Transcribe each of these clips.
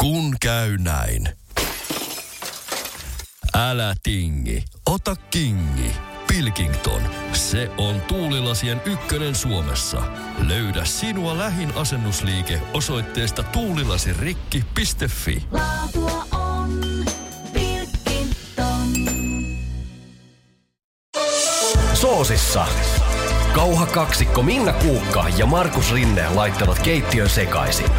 Kun käy näin. Älä tingi, ota kingi. Pilkington, se on tuulilasien ykkönen Suomessa. Löydä sinua lähin asennusliike osoitteesta tuulilasirikki.fi. Laatua on Pilkington. Soosissa. Kauha kaksikko Minna Kuukka ja Markus Rinne laittavat keittiön sekaisin.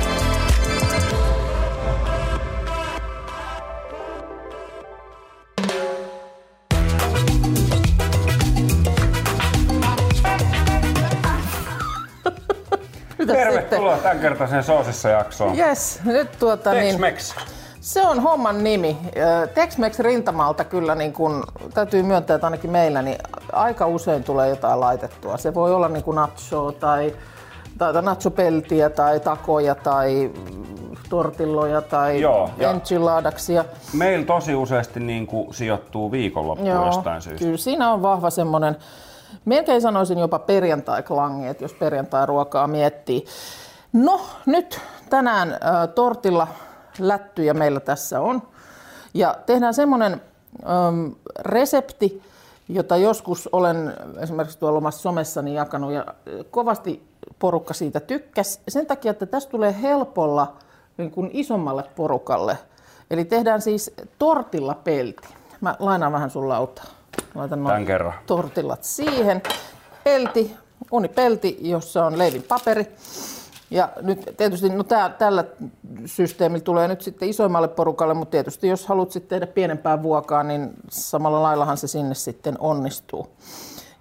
Tervetuloa tämän kertaiseen Soosissa jaksoon. Yes, nyt tuota niin, Tex-Mex. se on homman nimi. Tex-Mex rintamalta kyllä niin kun, täytyy myöntää, että ainakin meillä niin aika usein tulee jotain laitettua. Se voi olla niin kuin nacho tai, tai, nachopeltiä tai takoja tai tortilloja tai Joo, enchiladaksia. Meillä tosi useasti niin kuin sijoittuu viikonloppu jostain syystä. Kyllä siinä on vahva semmoinen, melkein sanoisin jopa perjantai-klangi, että jos perjantai-ruokaa miettii. No nyt tänään äh, tortilla lättyjä meillä tässä on. Ja tehdään semmoinen ähm, resepti, jota joskus olen esimerkiksi tuolla omassa somessani jakanut ja kovasti porukka siitä tykkäs. Sen takia, että tästä tulee helpolla niin kuin isommalle porukalle. Eli tehdään siis tortilla pelti. Mä lainaan vähän sun lautaa. Laitan noin Tän kerran. tortillat siihen. Pelti, unipelti, jossa on leivin paperi. Ja nyt tietysti no tää, tällä systeemillä tulee nyt sitten isoimmalle porukalle, mutta tietysti jos haluat sitten tehdä pienempää vuokaa, niin samalla laillahan se sinne sitten onnistuu.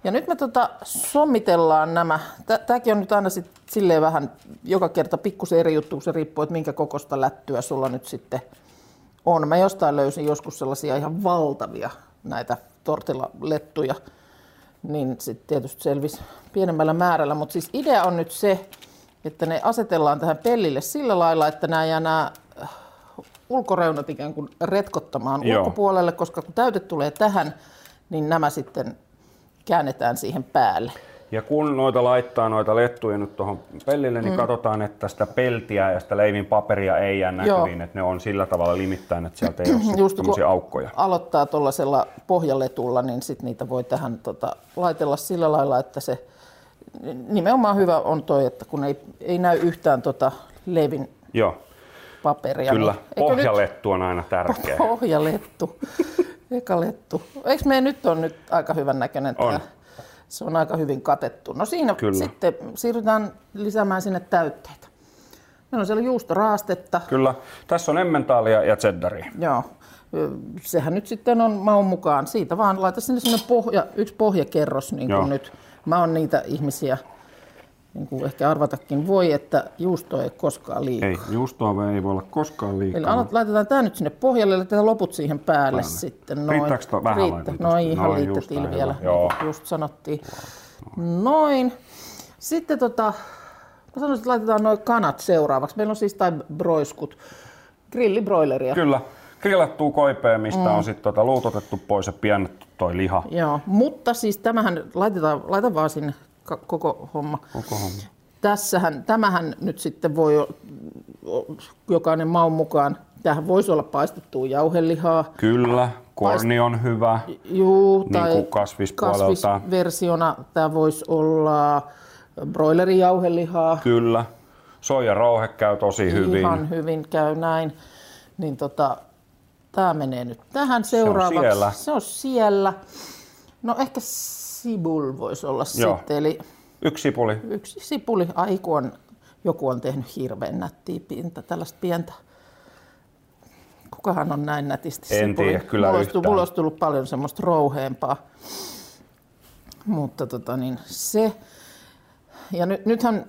Ja nyt me tota sommitellaan nämä. Tä- Tämäkin on nyt aina sit silleen vähän joka kerta pikkusen eri juttu, kun se riippuu, että minkä kokosta lättyä sulla nyt sitten on. Mä jostain löysin joskus sellaisia ihan valtavia näitä tortillalettuja, niin sitten tietysti selvisi pienemmällä määrällä. Mutta siis idea on nyt se, että ne asetellaan tähän pellille sillä lailla, että nämä jää nämä ulkoreunat ikään kuin retkottamaan Joo. ulkopuolelle, koska kun täyte tulee tähän, niin nämä sitten käännetään siihen päälle. Ja kun noita laittaa noita lettuja nyt tuohon pellille, niin mm. katsotaan, että sitä peltiä ja sitä leivin paperia ei jää näkyviin, että ne on sillä tavalla limittäin, että sieltä ei ole Just kun aukkoja. aloittaa tuollaisella pohjaletulla, niin sit niitä voi tähän tota, laitella sillä lailla, että se nimenomaan hyvä on toi, että kun ei, ei näy yhtään tota leivin Joo, paperia. kyllä. Niin, nyt- Pohjalettu on aina tärkeä. Pohjalettu. Eka lettu. Eikö meidän nyt on nyt aika hyvän näköinen On. tää? Se on aika hyvin katettu. No siinä Kyllä. sitten siirrytään lisäämään sinne täytteitä. Meillä on siellä juustoraastetta. Kyllä. Tässä on emmentalia ja cheddaria. Joo. Sehän nyt sitten on maun mukaan. Siitä vaan laita sinne pohja, yksi pohjakerros, niin Joo. kuin nyt. Mä oon niitä ihmisiä, niin kuin ehkä arvatakin voi, että juusto ei koskaan liikaa. Ei, juustoa ei voi olla koskaan liikaa. Eli aloit, laitetaan tämä nyt sinne pohjalle ja laitetaan loput siihen päälle, sitten. Riittääkö toi vähän Riittä- No tosta? ihan Noin, just vielä. Joo. niin just sanottiin. Noin. Sitten tota, mä sanoisin, että laitetaan noin kanat seuraavaksi. Meillä on siis tai broiskut, grillibroileria. Kyllä. Grillattua koipea, mistä mm. on sitten tota luutotettu pois ja pienetty toi liha. Joo, mutta siis tämähän, laitetaan, laita vaan sinne koko homma. Koko homma. Tässähän, tämähän nyt sitten voi jokainen maun mukaan, tähän voisi olla paistettua jauhelihaa, Kyllä, korni on hyvä. Juu, Niin tai kasvispuolelta. kasvisversiona tämä voisi olla broilerin jauhelihaa. Kyllä. Soijarouhe käy tosi hyvin. Ihan hyvin käy näin. Niin tota, tämä menee nyt tähän seuraavaksi. siellä. Se on siellä. No ehkä sibul voisi olla Joo. sitten. Eli Yksi sipuli. yksi sipuli. Ai kun on, joku on tehnyt hirveän nättiä pinta, tällaista pientä. Kukahan on näin nätisti En sipuli? tiedä kyllä mulla yhtään. mulla olisi tullut paljon semmoista rouheempaa. Mutta tota niin, se. Ja nyt, nythän,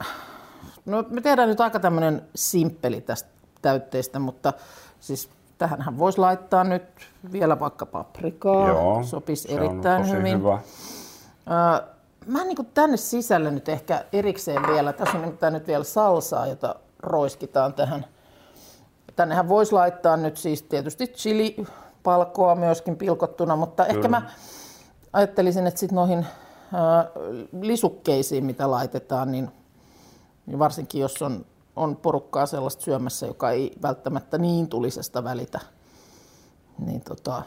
no me tehdään nyt aika tämmöinen simppeli tästä täytteestä, mutta siis tähänhän voisi laittaa nyt vielä vaikka paprikaa. Joo, Sopisi se on erittäin tosi hyvin. Hyvä. Mä niin tänne sisälle nyt ehkä erikseen vielä, tässä on nimittäin nyt vielä salsaa, jota roiskitaan tähän. Tännehän voisi laittaa nyt siis tietysti chili-palkoa myöskin pilkottuna, mutta Kyllä. ehkä mä ajattelisin, että sitten noihin lisukkeisiin, mitä laitetaan, niin niin varsinkin jos on, on porukkaa sellaista syömässä, joka ei välttämättä niin tulisesta välitä. Niin tota,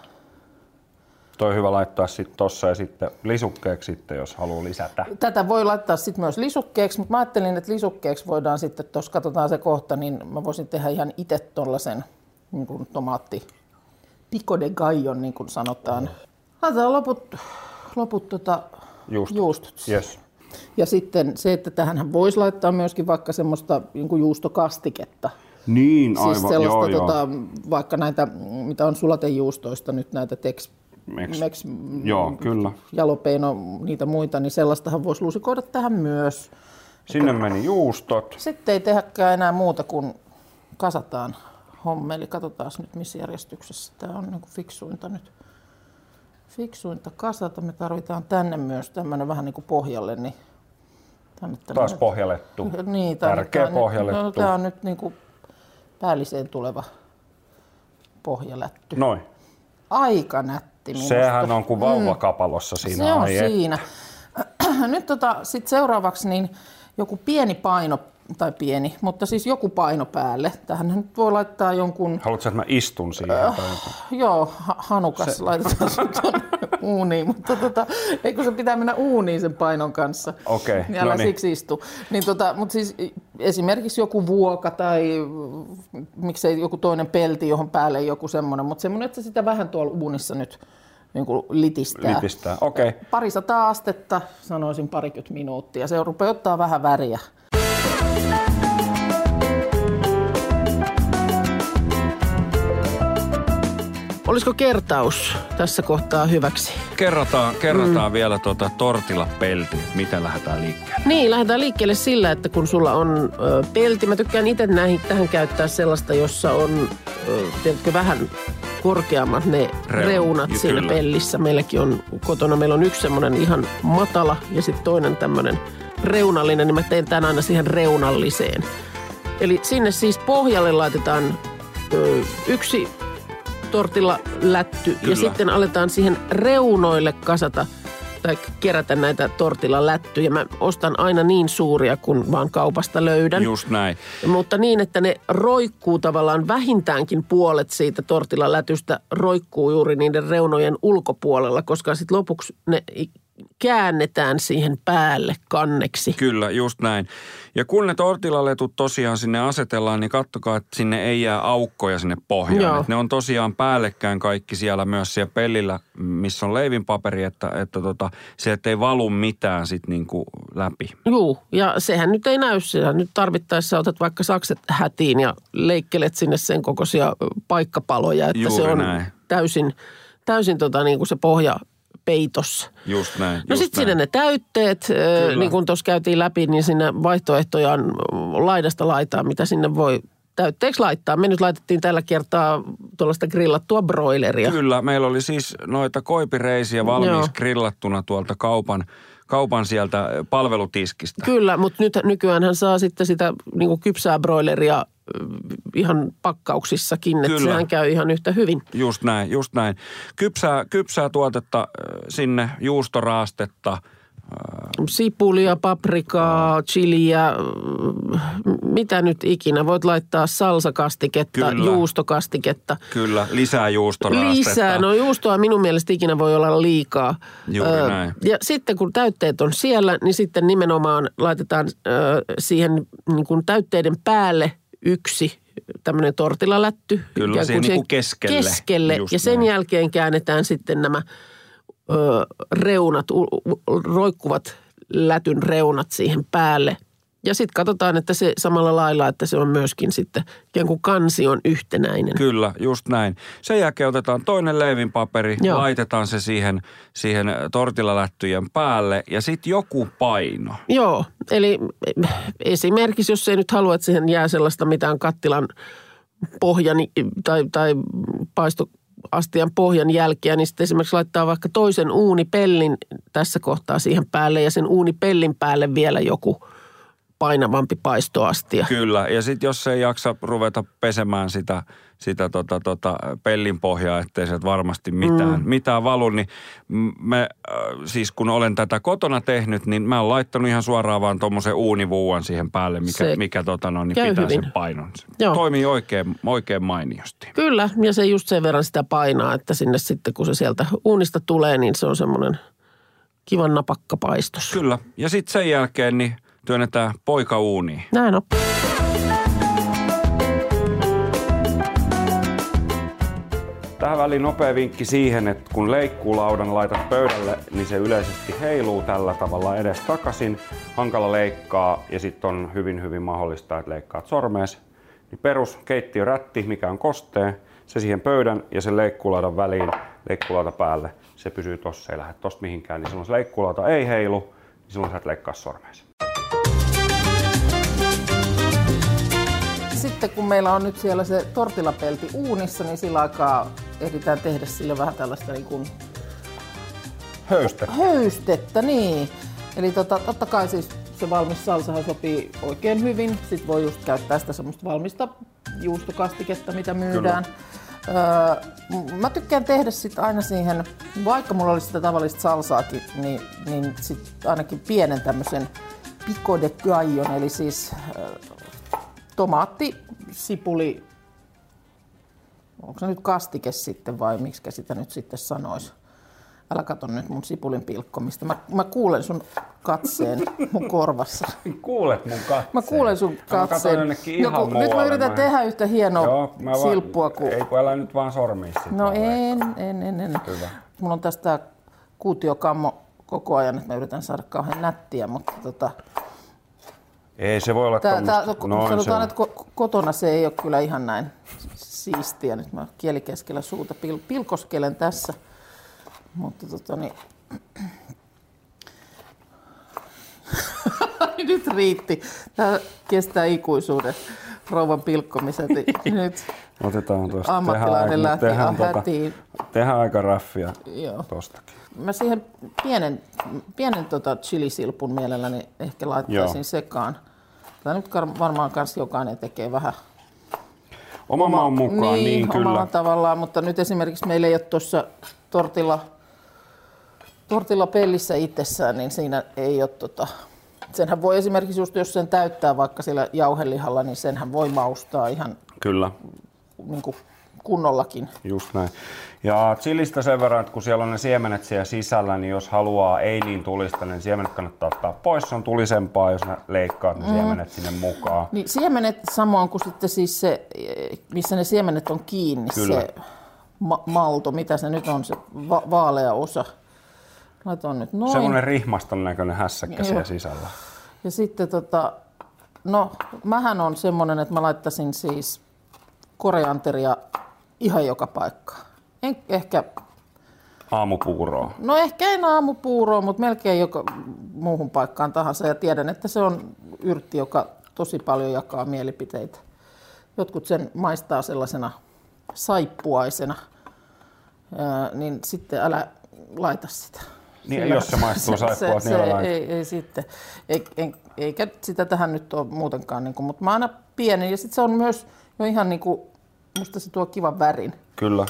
Toi on hyvä laittaa sitten tossa ja sitten lisukkeeksi sitten, jos haluaa lisätä. Tätä voi laittaa sitten myös lisukkeeksi, mutta mä ajattelin, että lisukkeeksi voidaan sitten, tuossa katsotaan se kohta, niin mä voisin tehdä ihan itse tuollaisen niin kuin tomaatti pico de gallo, niin kuin sanotaan. Laitetaan loput, loput tota, Juustot. juustot. Yes. Ja sitten se, että tähän voisi laittaa myöskin vaikka semmoista niin kuin juustokastiketta. Niin, aivan. Siis sellaista, joo, joo. tota, vaikka näitä, mitä on sulatejuustoista nyt näitä Tex, Mex- Mex, Joo, kyllä. Jalopeino, niitä muita, niin sellaistahan voisi luusikoida tähän myös. Sinne meni juustot. Sitten ei tehdäkään enää muuta kuin kasataan hommeli. Katsotaan nyt missä järjestyksessä tämä on niin fiksuinta nyt. Fiksuinta kasata. Me tarvitaan tänne myös tämmöinen vähän niin kuin pohjalle. Niin tänne Taas pohjalettu. Niin, Tärkeä. Nyt, no, tämä on nyt niin kuin päälliseen tuleva pohjalätty. Noin. Aika nätti minusta. Sehän on kuin vauvakapalossa siinä. Se on ai et. siinä. Nyt tota, sit seuraavaksi niin joku pieni paino, tai pieni, mutta siis joku paino päälle. Tähän nyt voi laittaa jonkun, Haluatko, että mä istun siihen? Äh. tai- joo, ha- hanukas se... laitetaan tuonne uuniin, mutta tota, eikö se pitää mennä uuniin sen painon kanssa? Okei, Niin älä no niin. siksi istu. Niin tota, mutta siis esimerkiksi joku vuoka tai miksei joku toinen pelti, johon päälle joku semmoinen, mutta semmoinen, että se sitä vähän tuolla uunissa nyt niin kuin litistää. Litistää, okei. Parisataa astetta, sanoisin parikymmentä minuuttia. Se rupeaa ottaa vähän väriä. Olisiko kertaus tässä kohtaa hyväksi? Kerrataan, kerrataan mm. vielä tuota tortilla pelti, mitä lähdetään liikkeelle. Niin, lähdetään liikkeelle sillä, että kun sulla on ö, pelti, mä tykkään itse näihin, tähän käyttää sellaista, jossa on, ö, tiedätkö, vähän korkeammat ne Reunat, reunat ja siinä kyllä. pellissä. Meilläkin on kotona, meillä on yksi semmoinen ihan matala ja sitten toinen tämmöinen reunallinen, niin mä teen tämän aina siihen reunalliseen. Eli sinne siis pohjalle laitetaan ö, yksi tortilla lätty Kyllä. ja sitten aletaan siihen reunoille kasata tai kerätä näitä tortilla lättyjä. Mä ostan aina niin suuria, kun vaan kaupasta löydän. Just näin. Mutta niin, että ne roikkuu tavallaan vähintäänkin puolet siitä tortilla lätystä roikkuu juuri niiden reunojen ulkopuolella, koska sitten lopuksi ne käännetään siihen päälle kanneksi. Kyllä, just näin. Ja kun ne tortillaletut tosiaan sinne asetellaan, niin kattokaa, että sinne ei jää aukkoja sinne pohjaan. Ne on tosiaan päällekkäin kaikki siellä myös siellä pellillä, missä on leivinpaperi, että, että tota, se ettei valu mitään sit niinku läpi. Juu, ja sehän nyt ei näy siellä. Nyt tarvittaessa otat vaikka sakset hätiin ja leikkelet sinne sen kokoisia paikkapaloja, että Juuri se on näin. täysin, täysin tota, niin kuin se pohja peitossa. Just näin. No sitten sinne ne täytteet, Kyllä. niin kuin tuossa käytiin läpi, niin sinne vaihtoehtoja on laidasta laitaa, mitä sinne voi täytteeksi laittaa. Me nyt laitettiin tällä kertaa tuollaista grillattua broileria. Kyllä, meillä oli siis noita koipireisiä valmiiksi Joo. grillattuna tuolta kaupan, kaupan sieltä palvelutiskistä. Kyllä, mutta nyt nykyään hän saa sitten sitä niin kuin kypsää broileria ihan pakkauksissakin, että Kyllä. sehän käy ihan yhtä hyvin. Just näin, just näin. Kypsää, kypsää tuotetta sinne, juustoraastetta. Sipulia, paprikaa, chiliä, mm, mitä nyt ikinä. Voit laittaa salsakastiketta, Kyllä. juustokastiketta. Kyllä, lisää juustoraastetta. Lisää. No juustoa minun mielestä ikinä voi olla liikaa. Juuri Ö, näin. Ja sitten kun täytteet on siellä, niin sitten nimenomaan laitetaan ö, siihen niin kuin täytteiden päälle yksi tämmöinen tortilalätty. Kyllä, siihen niin kuin keskelle. Keskelle. Just ja sen näin. jälkeen käännetään sitten nämä ö, reunat, u, u, roikkuvat lätyn reunat siihen päälle. Ja sitten katsotaan, että se samalla lailla, että se on myöskin sitten ikään kuin kansi on yhtenäinen. Kyllä, just näin. Sen jälkeen otetaan toinen leivinpaperi, Joo. laitetaan se siihen, siihen tortilalättyjen päälle ja sitten joku paino. Joo, eli esimerkiksi jos ei nyt halua, että siihen jää sellaista mitään kattilan pohjan tai, tai paistoastian pohjan jälkeä, niin sitten esimerkiksi laittaa vaikka toisen uunipellin tässä kohtaa siihen päälle ja sen uunipellin päälle vielä joku painavampi paistoastia. Kyllä, ja sitten jos ei jaksa ruveta pesemään sitä, sitä tota, tota, pellin pohjaa, ettei sieltä varmasti mitään, mm. mitään valu, niin me, äh, siis kun olen tätä kotona tehnyt, niin mä oon laittanut ihan suoraan vaan tuommoisen uunivuuan siihen päälle, mikä, Se mikä tota, no, niin pitää hyvin. sen painon. Se Joo. Toimii oikein, oikein mainiosti. Kyllä, ja se just sen verran sitä painaa, että sinne sitten kun se sieltä uunista tulee, niin se on semmoinen kivan napakka paistos. Kyllä, ja sitten sen jälkeen niin työnnetään poika uuniin. Näin on. Tähän väliin nopea vinkki siihen, että kun leikkuulaudan laitat pöydälle, niin se yleisesti heiluu tällä tavalla edes takaisin. Hankala leikkaa ja sitten on hyvin hyvin mahdollista, että leikkaat sormees. Niin perus keittiörätti, mikä on kostee, se siihen pöydän ja sen leikkuulaudan väliin, leikkuulauta päälle. Se pysyy tossa, ei lähde tosta mihinkään. Niin silloin se leikkuulauta ei heilu, niin silloin sä et leikkaa sormees. Sitten kun meillä on nyt siellä se tortilapelti uunissa, niin sillä aikaa ehditään tehdä sille vähän tällaista niin kuin Höystä. höystettä, niin. Eli tota, totta kai siis se valmis salsahan sopii oikein hyvin. Sitten voi just käyttää sitä semmoista valmista juustokastiketta, mitä myydään. Öö, mä tykkään tehdä sit aina siihen, vaikka mulla olisi sitä tavallista salsaakin, niin, niin sit ainakin pienen tämmöisen pico de eli siis öö, tomaatti, sipuli, onko se nyt kastike sitten vai miksi sitä nyt sitten sanoisi? Älä kato nyt mun sipulin pilkkomista. Mä, mä kuulen sun katseen mun korvassa. Kuulet mun katseen. Mä kuulen sun Mä katseen. jonnekin ihan kun, nyt mä yritän tehdä yhtä hienoa Joo, mä vaan- silppua kuin... Ei kun älä nyt vaan sormiin sit No en, en, en, en. Hyvä. Mulla on tästä kuutiokammo koko ajan, että mä yritän saada kauhean nättiä, mutta tota, Ei se voi olla tää, tää, tommoista. no, se sanotaan, on. että ko- kotona se ei ole kyllä ihan näin siistiä. Nyt mä kieli keskellä suuta pil- pilkoskelen tässä. Mutta tota niin... Nyt riitti. Tämä kestää ikuisuuden rouvan pilkkomiset. Nyt Otetaan tuosta. Ammattilainen lähti tehdään, hätiin. tehdään aika raffia Joo. tostakin. Mä siihen pienen, pienen tota chilisilpun mielelläni ehkä laittaisin Joo. sekaan. Tämä nyt varmaan kans jokainen tekee vähän Oman maun mukaan, niin, niin omalla kyllä. tavallaan, mutta nyt esimerkiksi meillä ei ole tuossa tortilla, tortilla pellissä itsessään, niin siinä ei ole tota, senhän voi esimerkiksi just jos sen täyttää vaikka sillä jauhelihalla, niin senhän voi maustaa ihan Kyllä, niin kuin kunnollakin. just näin. Ja chilistä sen verran, että kun siellä on ne siemenet siellä sisällä, niin jos haluaa ei niin tulista, niin siemenet kannattaa ottaa pois. Se on tulisempaa, jos leikkaat ne siemenet sinne mukaan. Niin siemenet samoin kuin sitten siis se, missä ne siemenet on kiinni, Kyllä. se ma- malto, mitä se nyt on, se va- vaalea osa. Laitan nyt noin. Semmoinen rihmaston näköinen hässäkkä siellä sisällä. Ja sitten tota, no mähän on semmoinen, että mä laittaisin siis koreanteria ihan joka paikkaan. En, ehkä, Aamupuuroa. no ehkä en aamupuuroa, mutta melkein joka muuhun paikkaan tahansa. Ja tiedän, että se on yrtti, joka tosi paljon jakaa mielipiteitä. Jotkut sen maistaa sellaisena saippuaisena, Ää, niin sitten älä laita sitä. Niin, jos se maistuu saippualta, niin älä laita. ei, ei sitten. Ei, en, eikä sitä tähän nyt ole muutenkaan, niin kuin, mutta mä aina pieni. Ja sitten se on myös jo ihan niin kuin, musta se tuo kivan värin. Kyllä.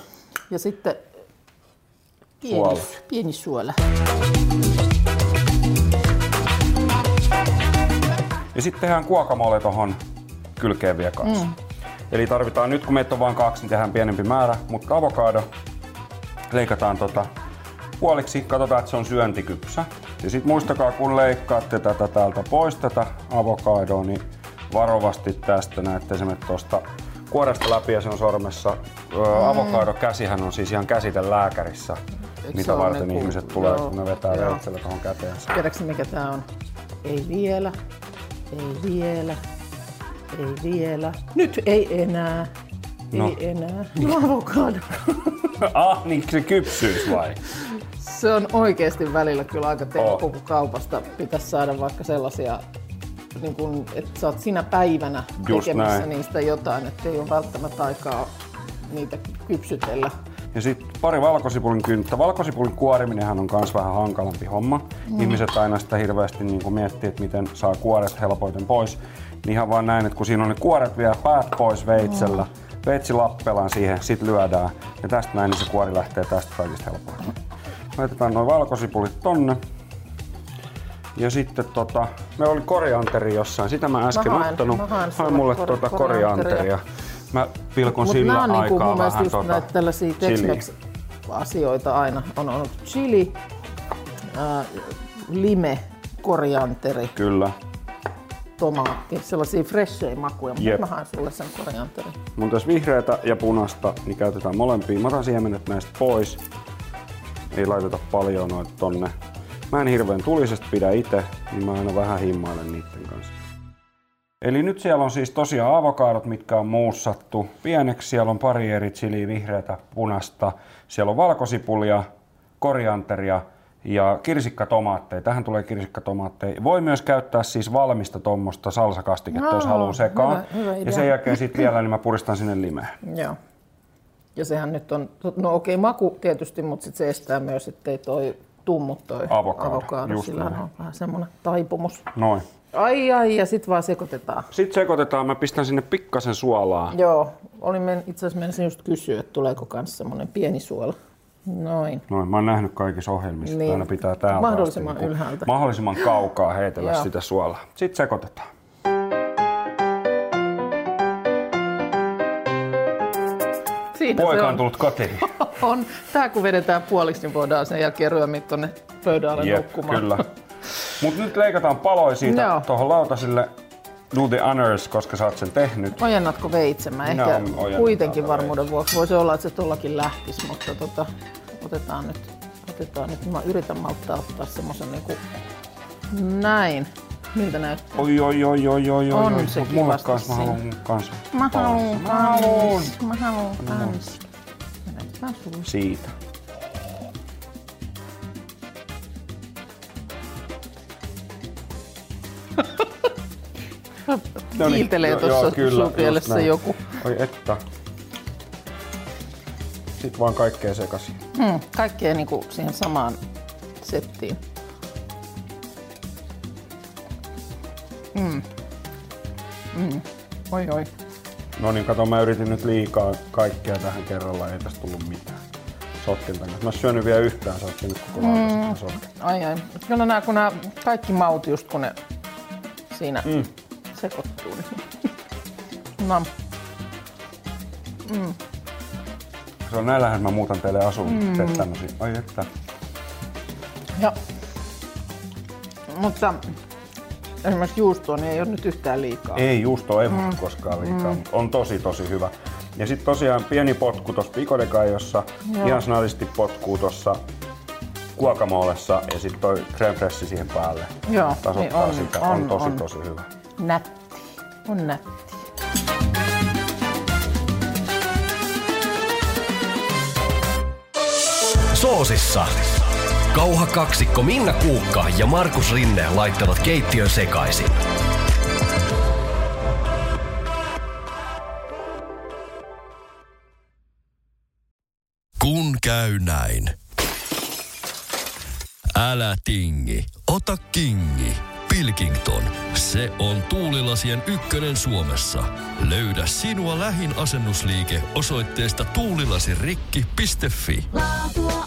Ja sitten pieni, Suola. pieni suola. Ja sitten tehdään guacamole tuohon kylkeen vielä kanssa. Mm. Eli tarvitaan nyt, kun meitä on vain kaksi, niin tehdään pienempi määrä, mutta avokado leikataan tota puoliksi, katsotaan, että se on syöntikypsä. Ja sitten muistakaa, kun leikkaatte tätä täältä pois, tätä avokadoa, niin varovasti tästä näette se tuosta kuoresta läpi ja se on sormessa. Öö, Avokado-käsihän on siis ihan käsite lääkärissä, se mitä varten niinku- ihmiset tulee, joo, kun ne vetää joo. veitsellä tuohon käteensä. Tiedätkö mikä tää on? Ei vielä, ei vielä, ei vielä. Nyt ei enää, No. ei enää. No avokado. ah, niin se kypsyys vai? Se on oikeasti välillä kyllä aika temppu, Oh. kun kaupasta pitäisi saada vaikka sellaisia, niin kun, että sä oot sinä päivänä Just tekemässä näin. niistä jotain, että ei ole välttämättä aikaa niitä kypsytellä. Ja sitten pari valkosipulin kynttä. Valkosipulin kuoriminenhan on myös vähän hankalampi homma. Mm. Ihmiset aina sitä hirveästi niin miettii, että miten saa kuoret helpoiten pois. Niin ihan vaan näin, että kun siinä on ne kuoret vielä päät pois veitsellä, mm. veitsi lappelaan siihen, sit lyödään. Ja tästä näin, niin se kuori lähtee tästä kaikista helpoiten. Laitetaan noin valkosipulit tonne. Ja sitten tota, me oli korianteri jossain, sitä mä äsken Mä haen- ottanut. mä haen Haen mulle kor- tuota korianteria. korianteria. Mä pilkon Mutta sillä on aikaa niinku mun vähän just tota, näitä tällaisia chiliä. Tex-Mex-asioita aina. On ollut chili, äh, lime, korianteri, Kyllä. tomaatti, sellaisia freshejä makuja, mutta Jep. mä haen sulle sen korianterin. Mun tässä vihreätä ja punasta, niin käytetään molempia. Mä otan siemenet näistä pois. Ei laiteta paljon noita tonne. Mä en hirveän tulisesta pidä itse, niin mä aina vähän himmailen niiden kanssa. Eli nyt siellä on siis tosiaan avokadot, mitkä on muussattu pieneksi. Siellä on pari eri chiliä, vihreätä, punasta. Siellä on valkosipulia, korianteria ja kirsikkatomaatteja. Tähän tulee kirsikkatomaatteja. Voi myös käyttää siis valmista tuommoista salsakastiketta, jos Aa, haluaa sekaan. hyvä- hyvä ja idea. sen jälkeen sitten vielä niin mä puristan sinne limeä. Joo. Ja sehän nyt on, no okei maku tietysti, mutta sit se estää myös, ettei toi tummu toi Avokado, avokado. näin. on vähän semmoinen taipumus. Noin. Ai ai, ja sit vaan sekoitetaan. Sitten sekoitetaan, mä pistän sinne pikkasen suolaa. Joo, olin men, itse asiassa menisin just kysyä, että tuleeko myös semmoinen pieni suola. Noin. Noin, mä oon nähnyt kaikissa ohjelmissa, Niin. aina pitää täältä Mahdollisimman asti niinku ylhäältä. Mahdollisimman kaukaa heitellä sitä suolaa. Sitten sekoitetaan. Siinä Poika on on. tullut kotiin. on. Tää kun vedetään puoliksi, niin voidaan sen jälkeen ryömiä tonne pöydän alle Jep, nukkumaan. kyllä. Mutta nyt leikataan paloja siitä Joo. tuohon lautasille. Do the honors, koska sä oot sen tehnyt. Ojennatko veitsen? Mä Minä ehkä ojennan kuitenkin varmuuden vuoksi. Voisi olla, että se tuollakin lähtisi, mutta tota, otetaan nyt. Otetaan nyt. Mä yritän malttaa ottaa semmoisen niinku näin. Miltä näyttää? Oi, oi, oi, oi, oi, On oi. se Mut mulle kivasti kans, mä siinä. haluan kans. Mä haluun haluun. kans. Mä haluun kans. Siitä. Kiiltelee tuossa suupielessä joku. Oi että. Sitten vaan kaikkea sekaisin. Hmm, kaikkea niinku siihen samaan settiin. Mm. Mm. Oi oi. No niin, kato, mä yritin nyt liikaa kaikkea tähän kerralla, ei tästä tullut mitään. Sotken tänne. Mä en syönyt vielä yhtään, sä oot koko mm. Ai ai. Kyllä nämä, kun nämä kaikki maut just kun ne siinä mm. sekoittuu. Niin. No, Se on näin lähellä, mä muutan teille asuun. Mm. Teet tämmösiä. Ai että. ja. Mutta esimerkiksi juustoa niin ei ole nyt yhtään liikaa. Ei, juusto ei voi koskaan liikaa, mutta on tosi tosi hyvä. Ja sitten tosiaan pieni potku tuossa pikodekaiossa, ihan snadisti potkuu tuossa guacamolessa ja sitten toi creme siihen päälle. Joo, Tasoittaa niin on, sitä. On, on, tosi on. tosi hyvä. Nätti. On nätti. Soosissa. Kauha kaksikko Minna Kuukka ja Markus Rinne laittavat keittiön sekaisin. Kun käy näin. Älä tingi, ota kingi. Pilkington, se on tuulilasien ykkönen Suomessa. Löydä sinua lähin asennusliike osoitteesta tuulilasirikki.fi. Laatua